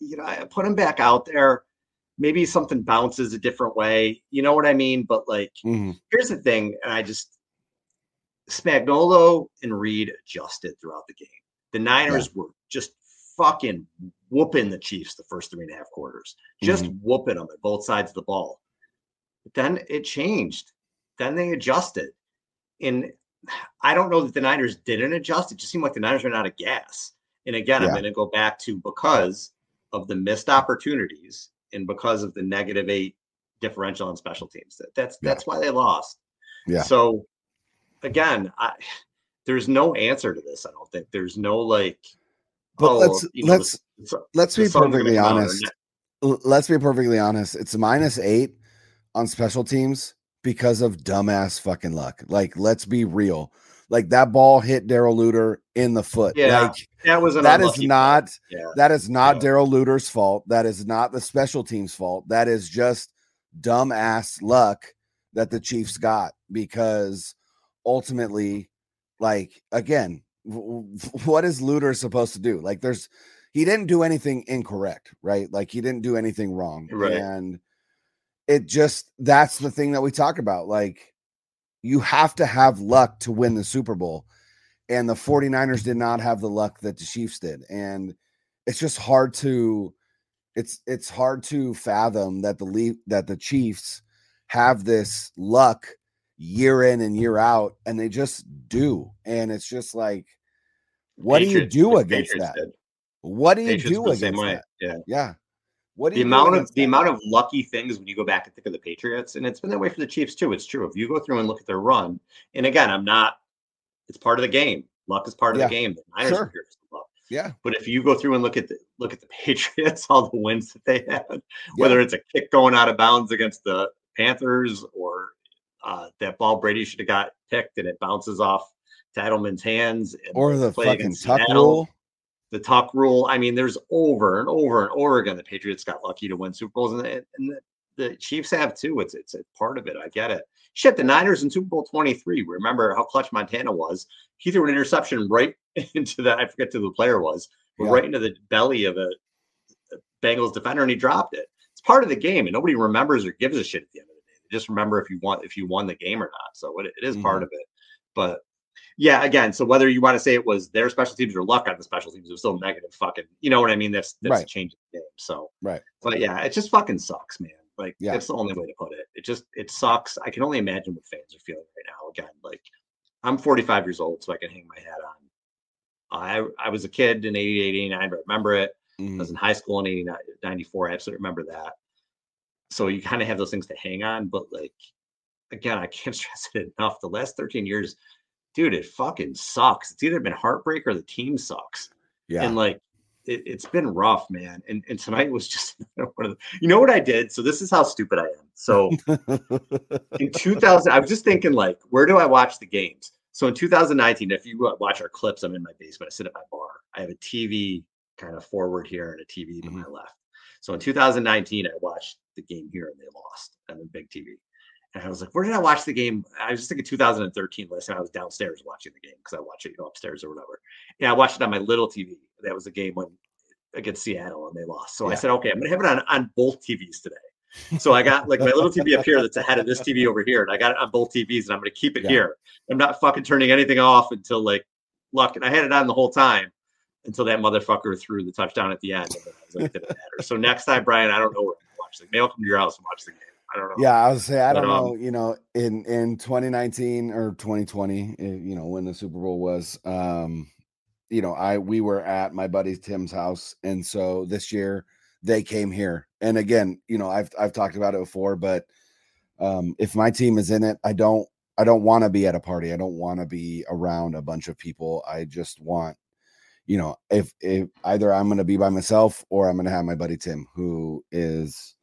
you know, I put him back out there. Maybe something bounces a different way. You know what I mean? But like, Mhm. here's the thing, and I just Spagnuolo and Reid adjusted throughout the game. The Niners were just fucking whooping the Chiefs the first three and a half quarters, just whooping them at both sides of the ball. Then it changed. Then they adjusted. And I don't know that the Niners didn't adjust. It just seemed like the Niners ran out of gas. And again, I'm going to go back to because of the missed opportunities and because of the negative eight differential on special teams. That, that's Yeah. that's why they lost. Yeah. So again, I there's no answer to this. I don't think there's no like. But oh, let's you know, let's the- let's be perfectly come out or honest. Let's be perfectly honest. It's minus eight on special teams because of dumbass fucking luck. Like, let's be real. Like that ball hit Darrell Luter in the foot. Yeah, like that was an that is not Yeah. that is not. Darrell Luter's fault. That is not the special teams fault. That is just dumbass luck that the Chiefs got because ultimately, like again, w- what is Luter supposed to do? Like, there's he didn't do anything incorrect, right? Like he didn't do anything wrong, Right. and it just that's the thing that we talk about. Like, you have to have luck to win the Super Bowl and the 49ers did not have the luck that the Chiefs did and it's just hard to it's it's hard to fathom that the lead that the Chiefs have this luck year in and year out and they just do and it's just like what do you do against Patriots that did. what do you Patriots do were the same against that Yeah. yeah what the amount of the amount of lucky things when you go back and think of the Patriots, and it's been that way for the Chiefs too. It's true. If you go through and look at their run, and again, I'm not. It's part of the game. Luck is part of Yeah, the game. The Niners sure. are here for luck. yeah But if you go through and look at the look at the Patriots, all the wins that they had, whether it's a kick going out of bounds against the Panthers or uh, that ball Brady should have got picked and it bounces off to Edelman's hands, or the fucking tuck Seattle, rule the tuck rule. I mean, there's over and over and over again the Patriots got lucky to win Super Bowls, and, the, and the, the Chiefs have too. It's it's a part of it. I get it. Shit, the Niners in Super Bowl 23. Remember how clutch Montana was? He threw an interception right into the I forget who the player was, but Yeah. right into the belly of a, a Bengals defender, and he dropped it. It's part of the game, and nobody remembers or gives a shit at the end of the day. They just remember if you want if you won the game or not. So it, it is Mm-hmm. part of it. But yeah, again, so whether you want to say it was their special teams or luck on the special teams, it was still negative fucking, you know what I mean? That's that's Right. a change in the game. So right but yeah, it just fucking sucks, man. Like Yeah. that's the only way to put it. It just it sucks. I can only imagine what fans are feeling right now. Again, like I'm 45 years old, so I can hang my hat on. I I was a kid in 88, 89, but I remember it. I Mhm. was in high school in 89, 94. I absolutely remember that. So you kind of have those things to hang on, but like again, I can't stress it enough. The last 13 years, dude, it fucking sucks. It's either been heartbreak or the team sucks. yeah And like it, it's been rough, man. And and tonight was just one of the, you know what I did? So this is how stupid I am. So in 2000, I was just thinking like, where do I watch the games? So in 2019, if you watch our clips, I'm in my basement. I sit at my bar. I have a TV kind of forward here and a TV to mm-hmm. my left. So in 2019, I watched the game here and they lost on the big TV. And I was like, where did I watch the game? I was just thinking 2013 listen, I was downstairs watching the game because I watch it, you know, upstairs or whatever. And I watched it on my little TV. That was a game when against Seattle and they lost. So I said, okay, I'm gonna have it on, on both TVs today. So I got like my little TV up here that's ahead of this TV over here, and I got it on both TVs, and I'm gonna keep it Yeah. here. I'm not fucking turning anything off until like luck. And I had it on the whole time until that motherfucker threw the touchdown at the end. And I was like, didn't matter. So next time, Brian, I don't know where I'm gonna watch the Maybe I'll come to your house and watch the game. I don't know. Yeah, I would say I But, don't um, know. You know, in in 2019 or 2020, eh, you know, when the Super Bowl was, um, you know, I we were at my buddy Tim's house, and so this year they came here. And again, you know, I've I've talked about it before, but um, if my team is in it, I don't I don't want to be at a party. I don't want to be around a bunch of people. I just want, you know, if if either I'm going to be by myself or I'm going to have my buddy Tim, who is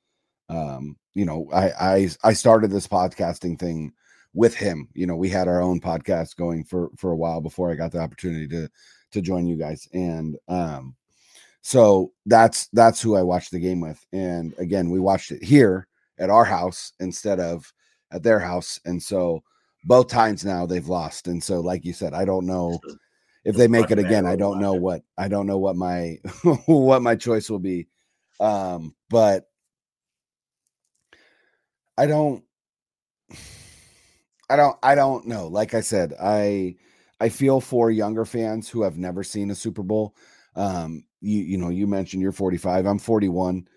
um you know I, I i started this podcasting thing with him you know we had our own podcast going for for a while before i got the opportunity to to join you guys and um so that's that's who i watched the game with and again we watched it here at our house instead of at their house and so both times now they've lost and so like you said i don't know if they make it again i don't know what i don't know what my what my choice will be Um, but I don't I don't I don't know. Like I said, I I feel for younger fans who have never seen a Super Bowl. Um, you you know, you mentioned you're 45, I'm 41.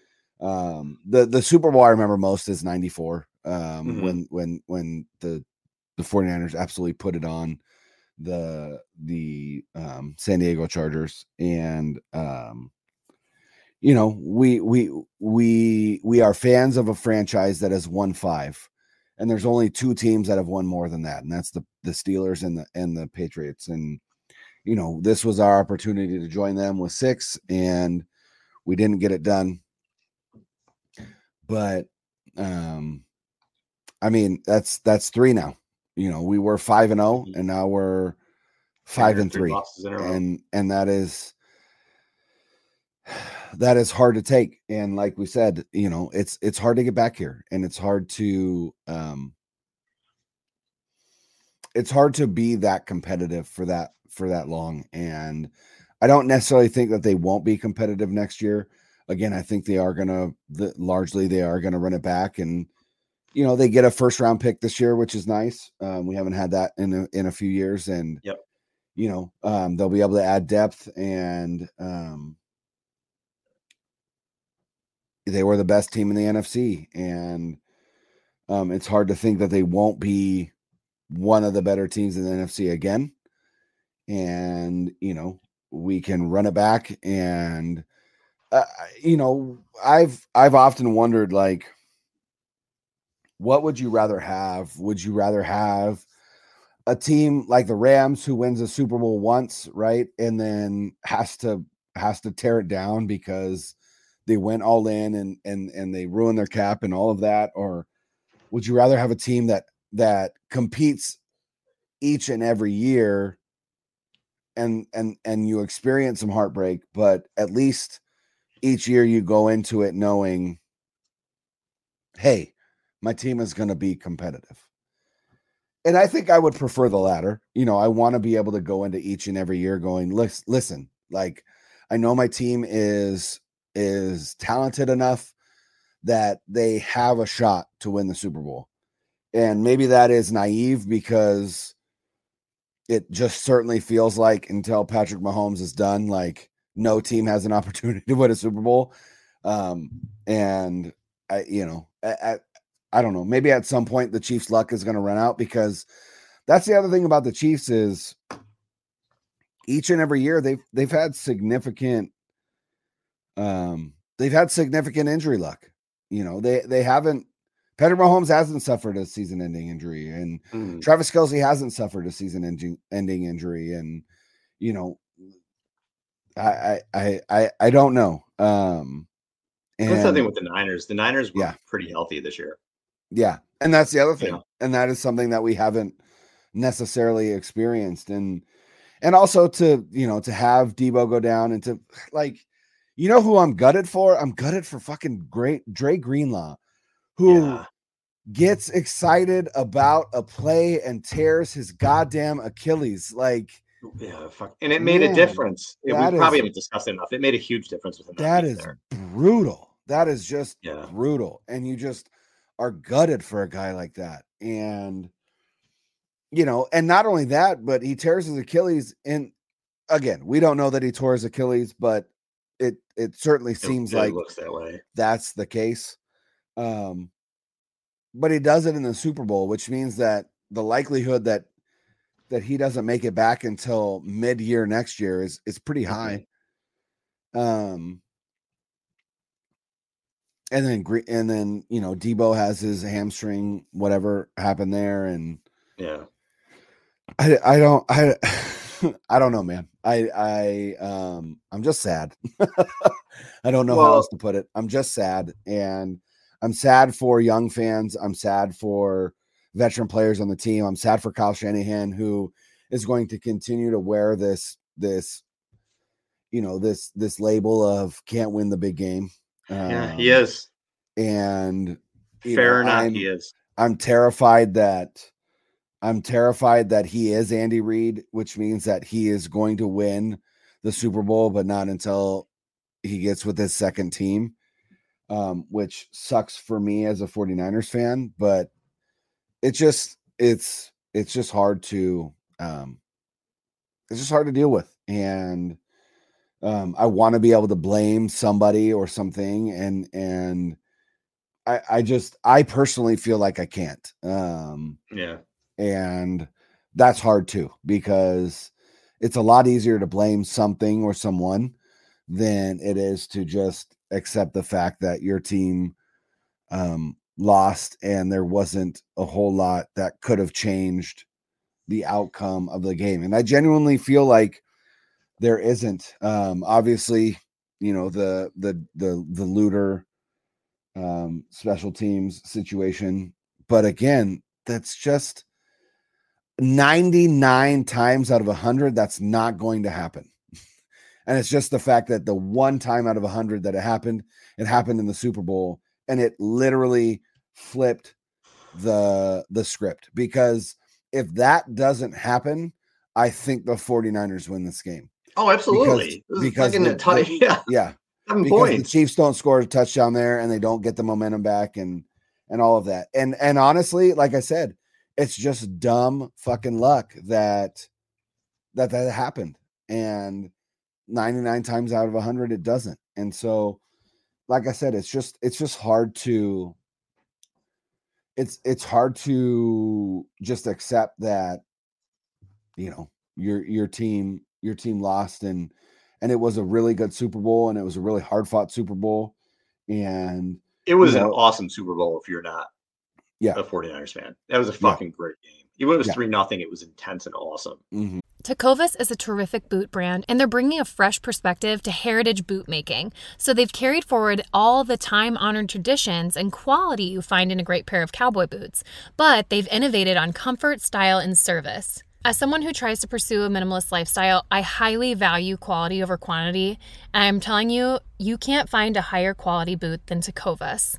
Um, the the Super Bowl I remember most is 94. Um, Mhm. when when when the the 49ers absolutely put it on the the um San Diego Chargers and um you know, we we we we are fans of a franchise that has won 5 and there's only two teams that have won more than that and that's the the Steelers and the and the Patriots and you know this was our opportunity to join them with six and we didn't get it done. But um I mean that's that's 3 now. You know we were 5 and 0 and now we're 5 and 3 losses in a row. and and that is that is hard to take and like we said you know it's it's hard to get back here and it's hard to um it's hard to be that competitive for that for that long and i don't necessarily think that they won't be competitive next year again i think they are gonna the, largely they are gonna run it back and you know they get a first round pick this year which is nice um, we haven't had that in a, in a few years and Yep. you know um, they'll be able to add depth and um, they were the best team in the NFC, and um, it's hard to think that they won't be one of the better teams in the NFC again. And you know, we can run it back, and uh, you know, I've I've often wondered like, what would you rather have? Would you rather have a team like the Rams who wins a Super Bowl once, right, and then has to has to tear it down because they went all in and and and they ruined their cap and all of that or would you rather have a team that that competes each and every year and and and you experience some heartbreak but at least each year you go into it knowing hey my team is going to be competitive. And i think i would prefer the latter you know i want to be able to go into each and every year going listen listen like i know my team is is talented enough that they have a shot to win the Super Bowl. And maybe that is naive because it just certainly feels like until Patrick Mahomes is done, like no team has an opportunity to win a Super Bowl. Um, and I, you know, I, I, I don't know. Maybe at some point the Chiefs' luck is going to run out because that's the other thing about the Chiefs is each and every year they've they've had significant um they've had significant injury luck. You know, they they haven't Patrick Mahomes hasn't suffered a season ending injury and Mm. Travis Kelce hasn't suffered a season ending ending injury and you know I I I I, I don't know. Um That's the thing with the Niners. The Niners were Yeah. pretty healthy this year. yeah. And that's the other thing. Yeah. And that is something that we haven't necessarily experienced and and also to, you know, to have Deebo go down and to like you know who I'm gutted for? I'm gutted for fucking great Dre Greenlaw, who Yeah. gets excited about a play and tears his goddamn Achilles. Like oh, Yeah, fuck. And it made Man, a difference. It- we that probably is- haven't discussed it enough. It made a huge difference with that, that week there. brutal. That is just Yeah. brutal. And you just are gutted for a guy like that. And you know, and not only that, but he tears his Achilles. And again, we don't know that he tore his Achilles, but it it certainly seems it like looks that way. that's the case. Um, but he does it in the Super Bowl, which means that the likelihood that that he doesn't make it back until mid year next year is is pretty high. Um, and then and then you know Deebo has his hamstring, whatever happened there, and Yeah. I I don't I I don't know, man. I I um I'm just sad. I don't know how else to put it. I'm just sad and I'm sad for young fans. I'm sad for veteran players on the team. I'm sad for Kyle Shanahan who is going to continue to wear this this you know this this label of can't win the big game. Yeah, he Um, is. And Fair know, not, I'm- he is. I'm terrified that I'm terrified that he is Andy Reid, which means that he is going to win the Super Bowl, but not until he gets with his second team. um, which sucks for me as a 49ers fan, but it just it's it's just hard to um it's just hard to deal with. And um I want to be able to blame somebody or something and and I I just I personally feel like I can't. Um Yeah. And that's hard too because it's a lot easier to blame something or someone than it is to just accept the fact that your team um, lost and there wasn't a whole lot that could have changed the outcome of the game. And I genuinely feel like there isn't. Um, obviously, you know the the the the Luter um, special teams situation, but again, that's just 99 times out of 100 that's not going to happen and it's just the fact that the one time out of 100 that it happened it happened in the super bowl and it literally flipped the the script because if that doesn't happen i think the 49ers win this game Oh, absolutely. because, because the- the- yeah, yeah seven because the. Chiefs don't score a touchdown there and they don't get the momentum back and and all of that. And and honestly, like I said, it's just dumb fucking luck that that that happened. And 99 times out of 100 it doesn't. And so like I said, it's just it's just hard to it's it's hard to just accept that you know your your team your team lost and and it was a really good Super Bowl and it was a really hard fought Super Bowl and It was you an awesome Super Bowl if you're not Yeah. a 49ers fan. That was a fucking great game. Even if it was Yeah. 3 nothing, it was intense and awesome. mhm. Tecovas is a terrific boot brand, and they're bringing a fresh perspective to heritage boot making. So they've carried forward all the time honored traditions and quality you find in a great pair of cowboy boots, but they've innovated on comfort, style, and service. As someone who tries to pursue a minimalist lifestyle, I highly value quality over quantity, and I'm telling you, you can't find a higher quality boot than Tecovas.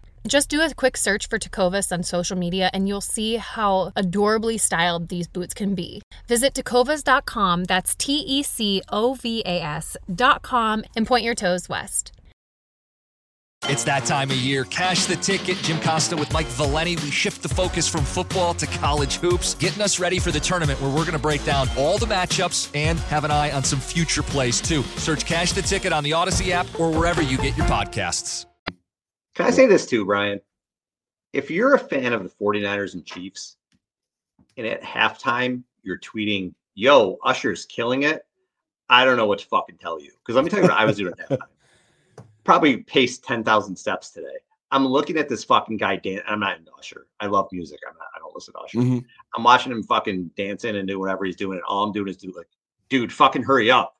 Just do a quick search for Tecovas on social media and you'll see how adorably styled these boots can be. Visit tecovas.com, that's T E C O V A S.com, and point your toes west. It's that time of year. Cash the ticket. Jim Costa with Mike Valeni. We shift the focus from football to college hoops, getting us ready for the tournament where we're going to break down all the matchups and have an eye on some future plays too. Search Cash the Ticket on the Audacy app or wherever you get your podcasts. Can I say this too, Brian? If you're a fan of the 49ers and Chiefs, and at halftime you're tweeting, yo, Usher's killing it, I don't know what to fucking tell you. Because let me tell you what I was doing at halftime. Probably paced 10,000 steps today. I'm looking at this fucking guy dance. I'm not into Usher. I love music. I'm not, I don't listen to Usher. Mhm. I'm watching him fucking dancing and do whatever he's doing. And all I'm doing is do like, dude, fucking hurry up.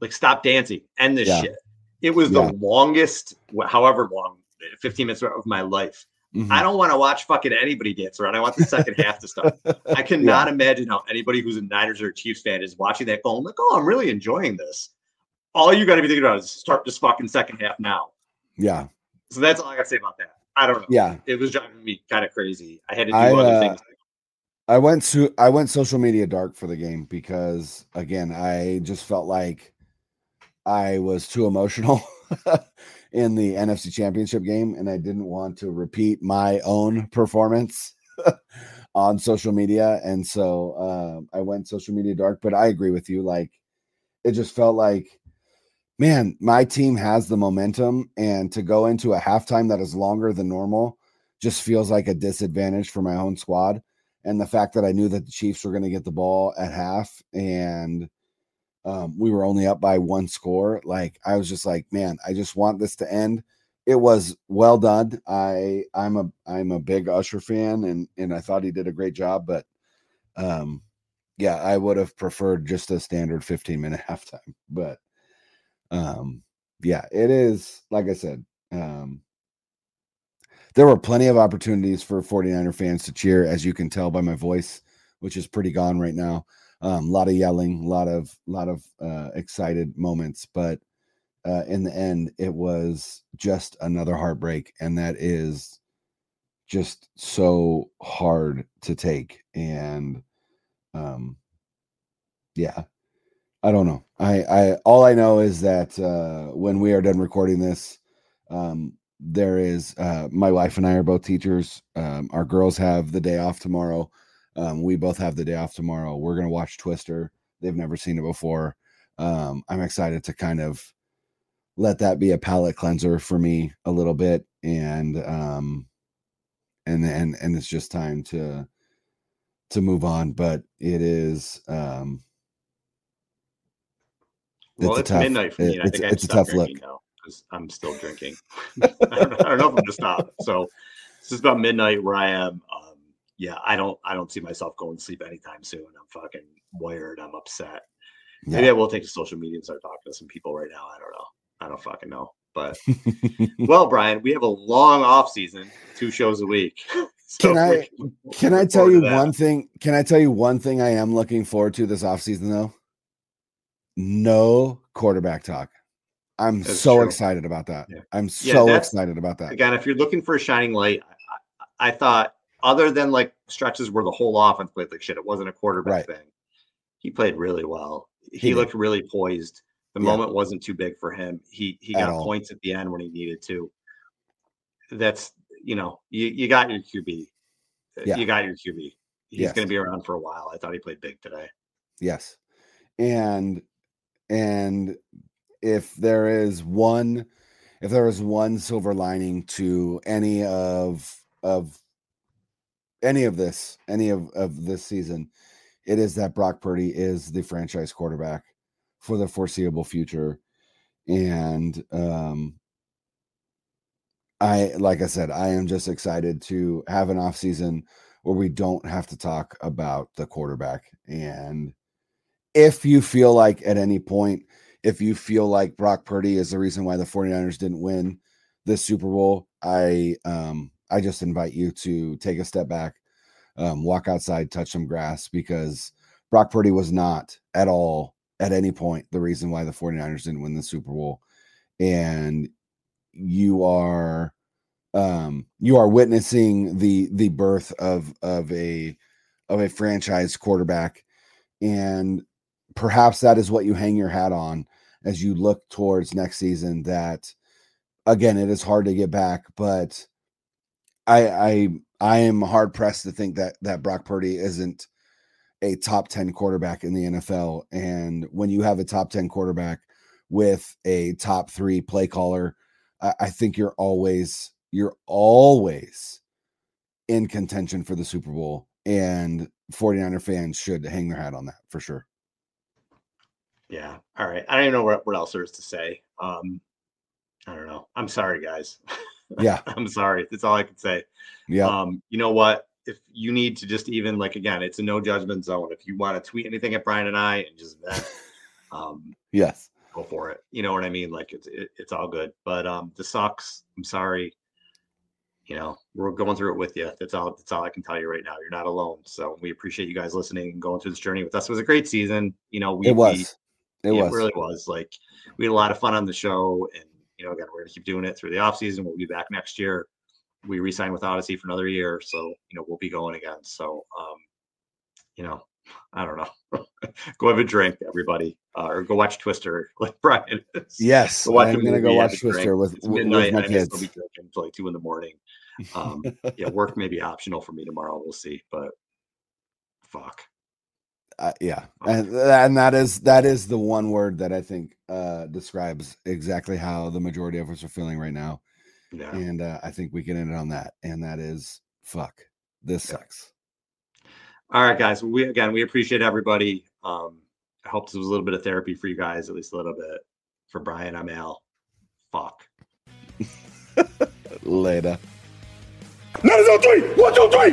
Like, stop dancing. End this Yeah. shit. It was Yeah. the longest, however long, 15 minutes of my life. Mhm. I don't want to watch fucking anybody dance around. I want the second half to start. I cannot imagine how anybody who's a Niners or a Chiefs fan is watching that going like, "Oh, I'm really enjoying this." All you got to be thinking about is start this fucking second half now. yeah So that's all I got to say about that. I don't know. Yeah. it was driving me kind of crazy. I had to do I, other uh, things. I went to I went social media dark for the game because again I just felt like I was too emotional in the NFC Championship game and I didn't want to repeat my own performance on social media. And so um, I went social media dark but I agree with you. Like it just felt like man my team has the momentum and to go into a halftime that is longer than normal just feels like a disadvantage for my own squad. And the fact that I knew that the Chiefs were going to get the ball at half and um, we were only up by one score, like I was just like, man, I just want this to end. It was well done. I I'm a I'm a big Usher fan and and I thought he did a great job, but um yeah, I would have preferred just a standard 15 minute halftime. But um yeah, it is like I said, um there were plenty of opportunities for 49er fans to cheer, as you can tell by my voice which is pretty gone right now. Um, a lot of yelling, a lot of lot of uh, excited moments, but uh, in the end, it was just another heartbreak, and that is just so hard to take. And um, yeah, I don't know. I, I all I know is that uh, when we are done recording this, um, there is uh, my wife and I are both teachers. Um, our girls have the day off tomorrow. Um, we both have the day off tomorrow. We're gonna watch Twister. They've never seen it before. Um, I'm excited to kind of let that be a palate cleanser for me a little bit, and um, and and and it's just time to to move on. But it is um, Well, it's, tough- midnight for me. it- I it's, think I it's have tough look. now because I'm still drinking. I, don't, I don't know if I'm going to stop. So this is about midnight where I am. Um, yeah, I don't. I don't see myself going to sleep anytime soon. I'm fucking wired. I'm upset. Maybe I will take to social media and start talking to some people right now. I don't know. I don't fucking know. But well, Brian, we have a long off season, two shows a week. So Can I we're- can I tell you one thing? Can I tell you one thing I am looking forward to this offseason though? No quarterback talk. I'm That's so true. excited about that. Yeah. I'm so that's- excited about that. Again, if you're looking for a shining light, I, I, I thought other than like stretches where the whole offense played like shit, it wasn't a quarterback Right. thing. He played really well. He, He looked really poised. The Yeah. moment wasn't too big for him. He he At got all. points at the end when he needed to. That's you know you you got your QB. Yeah. You got your QB. He's Yes. going to be around for a while. I thought he played big today. Yes. And and if there is one if there is one silver lining to any of of any of this, any of of this season, it is that Brock Purdy is the franchise quarterback for the foreseeable future. And um I like I said, I am just excited to have an off season where we don't have to talk about the quarterback. And if you feel like at any point, if you feel like Brock Purdy is the reason why the 49ers didn't win this Super Bowl, I um I just invite you to take a step back, um, walk outside, touch some grass, because Brock Purdy was not at all at any point the reason why the 49ers didn't win the Super Bowl. And you are um you are witnessing the the birth of of a of a franchise quarterback and perhaps that is what you hang your hat on as you look towards next season that again it is hard to get back but i i i am hard pressed to think that that brock purdy isn't a top 10 quarterback in the nfl and when you have a top 10 quarterback with a top three play caller I, I think you're always you're always in contention for the super bowl and 49er fans should hang their hat on that for sure Yeah. All right. I don't even know what, what else there is to say. Um, I don't know. I'm sorry, guys. Yeah. I'm sorry. That's all I can say. Yeah. Um, you know what? If you need to just even like again, it's a no judgment zone. If you want to tweet anything at Brian and I and just um, yes go for it. You know what I mean? Like it's it, it's all good. But um, the sucks. I'm sorry. You know, we're going through it with you. That's all. That's all I can tell you right now. You're not alone. So we appreciate you guys listening and going through this journey with us. It was a great season. You know, we it we- was it was really was. Like we had a lot of fun on the show, and you know, again, we're gonna keep doing it through the off season. We'll be back next year. We re-signed with Audacy for another year, so you know, we'll be going again. So, um, you know, I don't know. go have a drink, everybody, uh, or go watch Twister, like Brian. is. Yes, Go watch I'm gonna go watch. Twister with- It's with- with my and I may still kids. be drinking until like two in the morning. Um, yeah, work may be optional for me tomorrow. We'll see, but fuck. Yeah, and, and that is that is the one word that I think uh, describes exactly how the majority of us are feeling right now. Yeah. And uh, I think we can end it on that. And that is fuck. This yeah. sucks. All right, guys. We again we appreciate everybody. Um, I hope this was a little bit of therapy for you guys, at least a little bit. For Brian, I'm Al. Fuck. Later. Nine, zero, three. One, two, three.